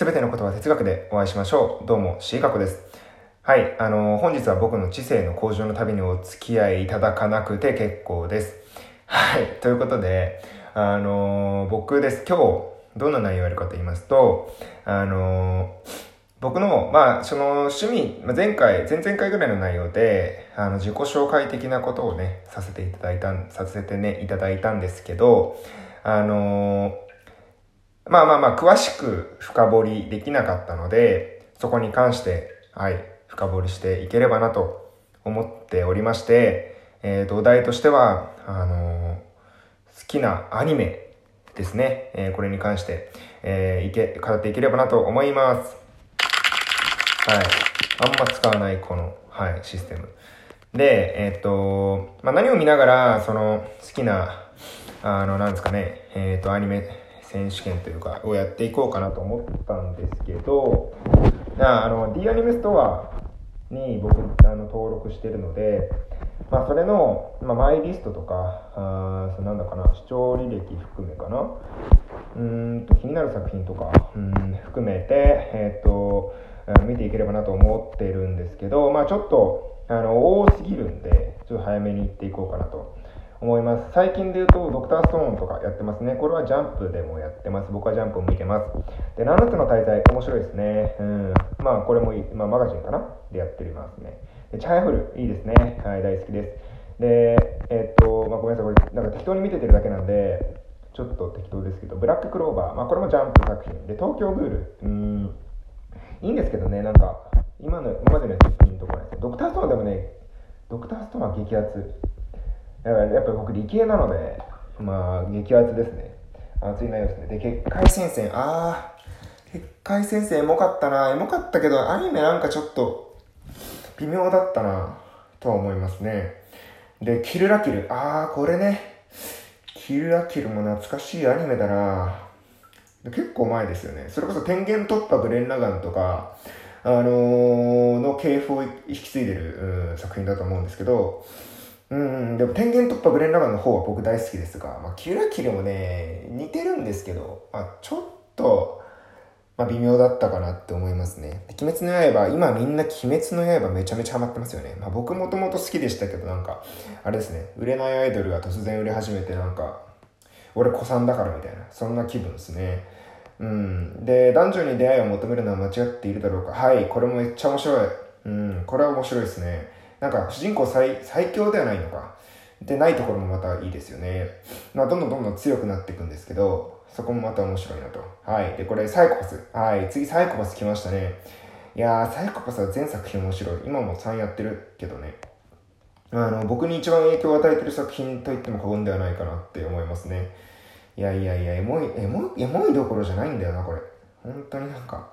すべてのことは哲学でお会いしましょう。どうも、しーかこです。はい、あの本日は僕の知性の向上の旅にお付き合いいただかなくて結構です。はい、ということで、あの僕です。今日、どんな内容やるかと言いますと、あの僕の、まあ、その趣味、前回、前々回ぐらいの内容で、あの、自己紹介的なことをね、させていただいた、させてね、いただいたんですけど、あのまあまあまあ、詳しく深掘りできなかったので、そこに関して、はい、深掘りしていければなと思っておりまして、えっ、と、お題としては、あの好きなアニメですね。えーこれに関して、えーいけ、語っていければなと思います。はい。あんま使わないこの、はい、システム。で、えっ、と、まあ、何を見ながら、その、好きな、あの、なんですかね、えっ、と、アニメ選手権というか、をやっていこうかなと思ったんですけど、あ、あの、D アニメストアに僕、あの、登録してるので、まあ、それの、まあ、マイリストとか、あそなんだかな、視聴履歴含めかな。うんと、気になる作品とか、うん、含めて、えっ、と、見ていければなと思ってるんですけど、まあちょっと、あの、多すぎるんで、ちょっと早めに行っていこうかなと思います。最近で言うと、ドクターストーンとかやってますね。これはジャンプでもやってます。僕はジャンプを見てます。で、7つの大罪、面白いですね。うん。まあこれもいい、まあマガジンかな？でやってますね。で、チャイフル、いいですね。はい、大好きです。で、えっと、まあごめんなさい、これ、なんか適当に見ててるだけなんで、ちょっと適当ですけど、ブラッククローバー、まあこれもジャンプ作品。で、東京グール、うん。いいんですけどね、なんか、今の、今までの作品とかね、ドクターストーンでもね、ドクターストーンは激アツ。だからやっぱ僕理系なので、まあ、激アツですね。熱い内容ですね。で、結界戦線、あー、結界戦線エモかったな、エモかったけど、アニメなんかちょっと、微妙だったな、とは思いますね。で、キルラキル、あー、これね、キルラキルも懐かしいアニメだな結構前ですよね。それこそ天元突破グレン・ラガンとか、あのーの系譜を引き継いでる、作品だと思うんですけど、うん、でも天元突破グレン・ラガンの方は僕大好きですが、まあ、キュラキルもね、似てるんですけど、まあ、ちょっと、まあ、微妙だったかなって思いますね。鬼滅の刃、今みんな鬼滅の刃めちゃめちゃハマってますよね。まあ、僕もともと好きでしたけど、なんか、あれですね、売れないアイドルが突然売れ始めて、なんか、俺子さんだからみたいな、そんな気分ですね。うん。で、男女に出会いを求めるのは間違っているだろうか。はい、これもめっちゃ面白い。うん、これは面白いですね。なんか、主人公最、最強ではないのか。で、ないところもまたいいですよね。まあ、どんどんどんどん強くなっていくんですけど、そこもまた面白いなと。はい。で、これ、サイコパス。はい。次、サイコパス来ましたね。いやー、サイコパスは全作品面白い。今も3やってるけどね。あの、僕に一番影響を与えてる作品と言っても過言ではないかなって思いますね。いやいやいや、エモい、エモい、エモいどころじゃないんだよな、これ。本当になんか、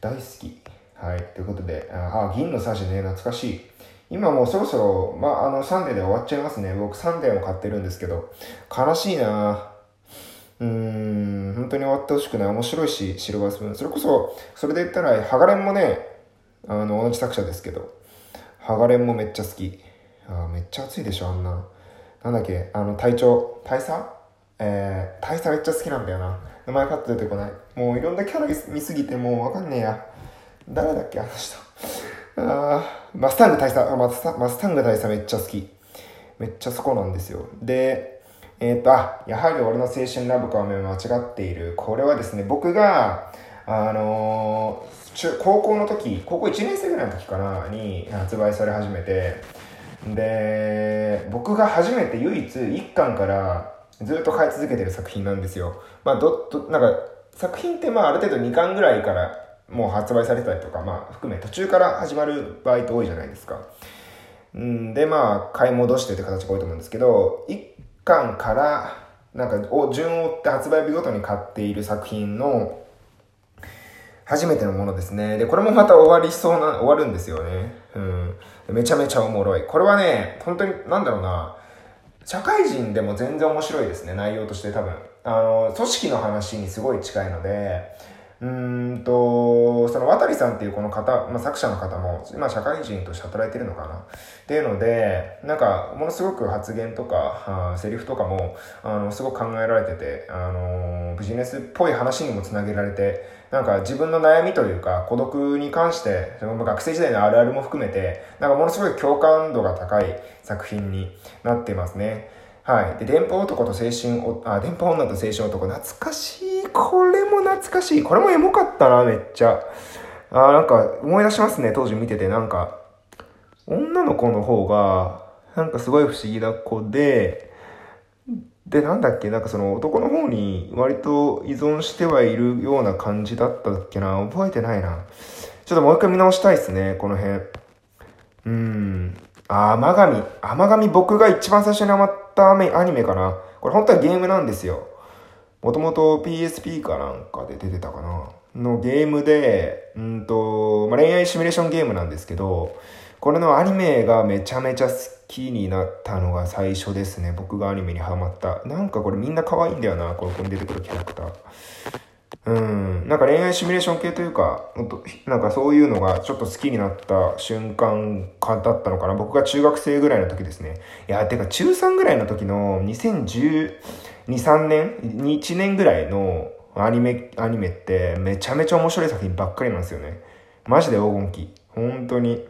大好き。はい。ということで、あ、あ銀の匙ね、懐かしい。今もうそろそろ、まあ、あの、サンデーで終わっちゃいますね。僕サンデーも買ってるんですけど、悲しいなうーん、本当に終わってほしくない。面白いし、 Silver Spoon。それこそ、それで言ったら、ハガレンもね、あの、同じ作者ですけど、ハガレンもめっちゃ好き。あめっちゃ熱いでしょ、あんな。なんだっけ、あの、隊長、大佐？えー、大佐めっちゃ好きなんだよな。名前パッと出てこない。もういろんなキャラ見すぎてもうわかんねえや。誰だっけ、あの人。あマスタング大佐、マスタマスタング大佐めっちゃ好き。めっちゃそこなんですよ。で、えーっと、あ、やはり俺の青春ラブコメ間違っている。これはですね、僕が、あのー中、高校の時、高校1年生ぐらいの時かな、に発売され始めて、で、僕が初めて唯一1巻からずっと買い続けてる作品なんですよ。まあ、ど、ど、なんか、作品ってまあある程度2巻ぐらいからもう発売されたりとか、まあ含め途中から始まる場合って多いじゃないですか。んで、まあ、買い戻してって形が多いと思うんですけど、1巻から、なんか、を順を追って発売日ごとに買っている作品の、初めてのものですね。で、これもまた終わりそうな、終わるんですよね。うん。めちゃめちゃおもろい。これはね、本当に、なんだろうな、社会人でも全然面白いですね、内容として多分。あの、組織の話にすごい近いので、うんと、その渡さんっていうこの方、まあ、作者の方も、今社会人として働いてるのかなっていうので、なんか、ものすごく発言とか、あセリフとかも、あの、すごく考えられてて、あの、ビジネスっぽい話にもつなげられて、なんか自分の悩みというか、孤独に関して、学生時代のあるあるも含めて、なんかものすごい共感度が高い作品になってますね。はい。で、電波男と青春、あ、電波女と青春男、懐かしい。これも懐かしい。これもエモかったな、めっちゃ。あ、なんか思い出しますね、当時見てて。なんか、女の子の方が、なんかすごい不思議な子で、で、なんだっけ、なんかその男の方に割と依存してはいるような感じだったっけな。覚えてないな。ちょっともう一回見直したいっすね、この辺。うん。あ、甘神。甘神僕が一番最初にハマったアニメかな。これ本当はゲームなんですよ。もともと PSP かなんかで出てたかな。のゲームで、うんと、まあ、恋愛シミュレーションゲームなんですけど、これのアニメがめちゃめちゃ好きになったのが最初ですね。僕がアニメにハマった。なんかこれみんな可愛いんだよな、ここに出てくるキャラクター。うん。なんか恋愛シミュレーション系というか、なんかそういうのがちょっと好きになった瞬間だったのかな。僕が中学生ぐらいの時ですね。いや、てか中3ぐらいの時の2012、3年 ?1 年ぐらいのアニメ、アニメってめちゃめちゃ面白い作品ばっかりなんですよね。マジで黄金期。本当に。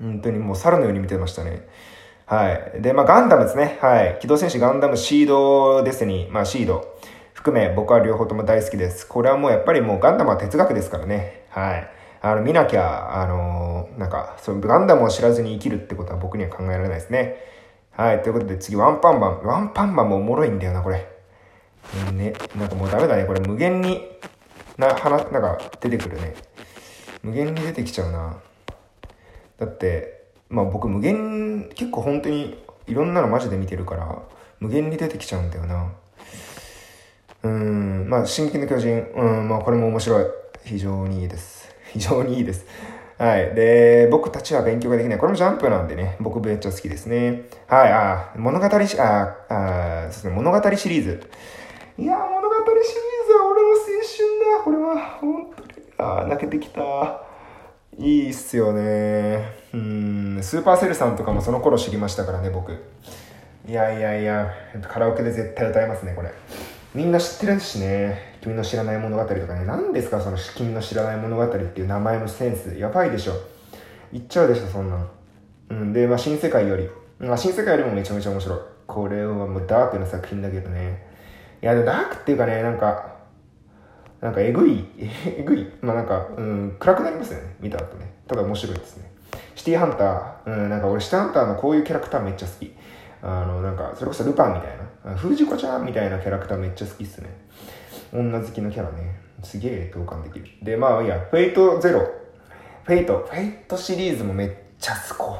本当にもう猿のように見てましたね。はい。で、まあガンダムですね。はい。機動戦士ガンダムシードですに、まあシード。含め僕は両方とも大好きです。これはもうやっぱりもうガンダムは哲学ですからね。はい。あの、見なきゃ、あのー、なんか、そのガンダムを知らずに生きるってことは僕には考えられないですね。はい。ということで次、ワンパンマン。ワンパンマンもおもろいんだよな、これ。ね、なんかもうダメだね。これ無限に、な、話、なんか出てくるね。無限に出てきちゃうな。だって、まあ僕無限、結構本当にいろんなのマジで見てるから、無限に出てきちゃうんだよな。うん、まあ、進撃の巨人、うん、まあ、これも面白い。非常にいいです。非常にいいです。はい。で、僕たちは勉強ができない。これもジャンプなんでね、僕めっちゃ好きですね。はい、あ、物語し、あ、あ、そうですね、物語シリーズ。いや、物語シリーズは俺の青春だ。これは、本当に。あ、泣けてきた。いいっすよね。うん、スーパーセルさんとかもその頃知りましたからね、僕。いやいやいや、カラオケで絶対歌えますね、これ。みんな知ってるしね。君の知らない物語とかね。何ですかその君の知らない物語っていう名前のセンス。やばいでしょ。言っちゃうでしょ、そんなん。うん。で、まあ、新世界より。まあ、新世界よりもめちゃめちゃ面白い。これはもうダークな作品だけどね。いや、でダークっていうかね、なんか、なんかえぐい、えぐい。まあなんか、うん、暗くなりますよね。見た後ね。ただ面白いですね。シティハンター、うん、なんか俺シティハンターのこういうキャラクターめっちゃ好き。あの、なんか、それこそルパンみたいな、不二子ちゃんみたいなキャラクターめっちゃ好きっすね。女好きのキャラね。すげえ共感できる。で、まあいいや、 Fate/Zero。フェイト、フェイトシリーズもめっちゃ好こ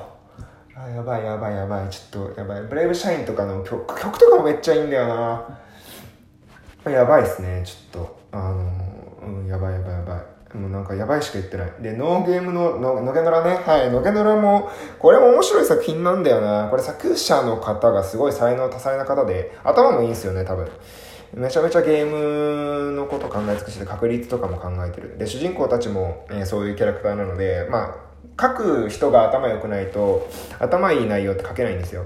あ、やばいやばいやばい。ちょっとやばい。 Brave Shine とかの曲、曲とかもめっちゃいいんだよな。やばいっすね、ちょっと。あの、うん、やばいやばいやばい。もうなんかやばいしか言ってない。で、ノーゲームの、の、のけのらね。はい、のけのらも、これも面白い作品なんだよな。これ作者の方がすごい才能多彩な方で、頭もいいんすよね、多分。めちゃめちゃゲームのこと考え尽くして確率とかも考えてる。で、主人公たちも、えー、そういうキャラクターなので、まあ、書く人が頭良くないと、頭いい内容って書けないんですよ。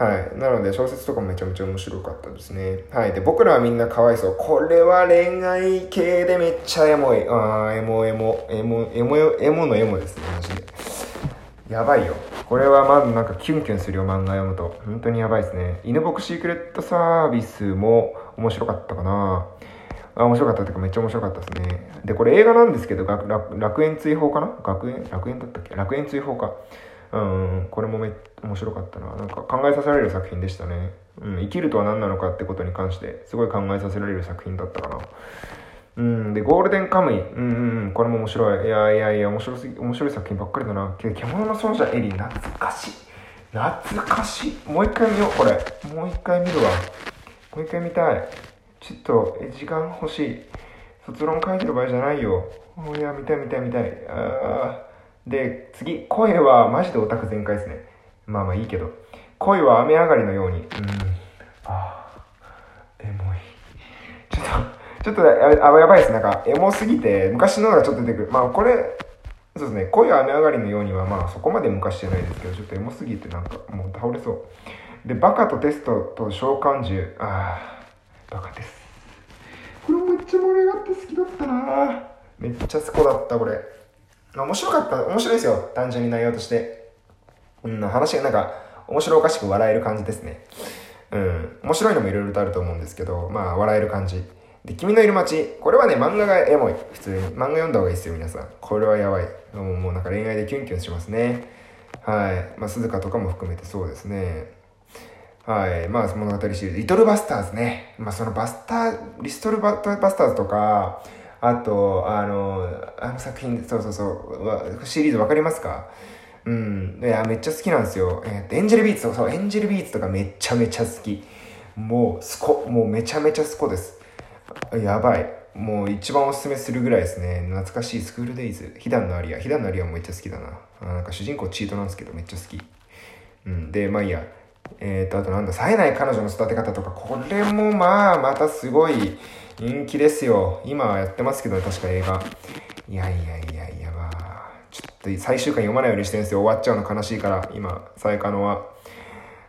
はい。なので小説とかもめちゃめちゃ面白かったですね。はい。で、僕らはみんなかわいそう。これは恋愛系でめっちゃエモい。あー、エモエモ、エモ、エモ、エモのエモですね、マジで。やばいよ。これはまずなんかキュンキュンするよ、漫画読むと。本当にやばいですね。犬僕シークレットサービスも面白かったかな。あ、面白かったっていうかめっちゃ面白かったですね。で、これ映画なんですけど、楽楽園追放かな？学園？楽園だったっけ？楽園追放か。うん、これもめ面白かったな。なんか考えさせられる作品でしたね。うん、生きるとは何なのかってことに関して、すごい考えさせられる作品だったかな。うん、で、ゴールデンカムイ。うん、うん、これも面白い。いやいやいや、面白すぎ、面白い作品ばっかりだな。け獣の奏者エリー、懐かしい。懐かしい。もう一回見よう、これ。もう一回見るわ。もう一回見たい。ちょっと、え、時間欲しい。卒論書いてる場合じゃないよ。いや、見たい見たい見たい。ああ。で、次、声はマジでオタク全開ですね。まあまあいいけど。恋は雨上がりのように。うん。ああ、エモい。ちょっと、ちょっとややばいです。なんか、エモすぎて、昔のがちょっと出てくる。まあ、これ、そうですね、恋は雨上がりのようには、まあ、そこまで昔じゃないですけど、ちょっとエモすぎて、なんか、もう倒れそう。で、バカとテストと召喚獣。あー、バカです。これめっちゃ盛り上がって好きだったなめっちゃ好きだった、これ。面白かった、面白いですよ。単純に内容として。うん、話がなんか、面白おかしく笑える感じですね。うん。面白いのもいろいろとあると思うんですけど、まあ、笑える感じ。で、君のいる街。これはね、漫画がエモい。普通に。漫画読んだ方がいいですよ、皆さん。これはやばい。もうもうなんか恋愛でキュンキュンしますね。はい。まあ、鈴鹿とかも含めてそうですね。はい。まあ、物語シリーズ。リトルバスターズね。まあ、そのバスター、リストルババスターズとか、あと、あの、あの作品、そうそうそう、シリーズわかりますか？うん。いや、めっちゃ好きなんですよ。えー、エンジェルビーツとか、そう、エンジェルビーツとかめっちゃめちゃ好き。もう、すこ、もうめちゃめちゃすこです。やばい。もう一番おすすめするぐらいですね。懐かしいスクールデイズ。ヒダンのアリア。ヒダンのアリアもめっちゃ好きだな。あなんか主人公チートなんですけど、めっちゃ好き。うん。で、まあいいや。えーと、あとなんだ、冴えない彼女の育て方とか、これもまあ、またすごい人気ですよ。今はやってますけど、確か映画。いやいやいやいや、まあ、ちょっと最終回読まないようにしてるんですよ。終わっちゃうの悲しいから、今、さえかのは。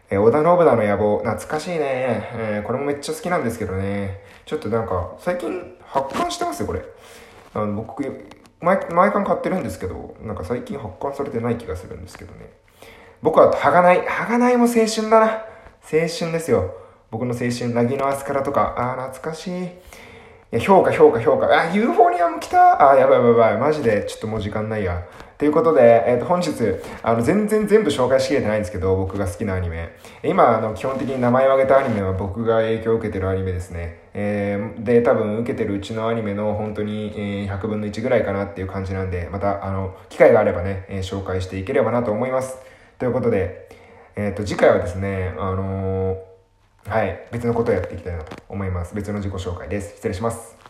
えー、織田信長の野望、懐かしいね。えー、これもめっちゃ好きなんですけどね。ちょっとなんか、最近発刊してますよ、これ。あの僕、毎、毎巻買ってるんですけど、なんか最近発刊されてない気がするんですけどね。僕は、はがない。はがないも青春だな。青春ですよ。僕の青春、なぎのアスカラとか、あー、懐かしい。いや、評価、評価、評価。あ、ユーフォニアム来たあ、やばいやばいやばい。マジで、ちょっともう時間ないや。ということで、えっ、ー、と、本日、あの、全然全部紹介しきれてないんですけど、僕が好きなアニメ。今、あの、基本的に名前を挙げたアニメは僕が影響を受けてるアニメですね。えー、で、多分受けてるうちのアニメの本当に、えー、100分の1ぐらいかなっていう感じなんで、また、あの、機会があればね、えー、紹介していければなと思います。ということで、えっ、ー、と、次回はですね、あのはい、別のことをやっていきたいなと思います。別の自己紹介です。失礼します。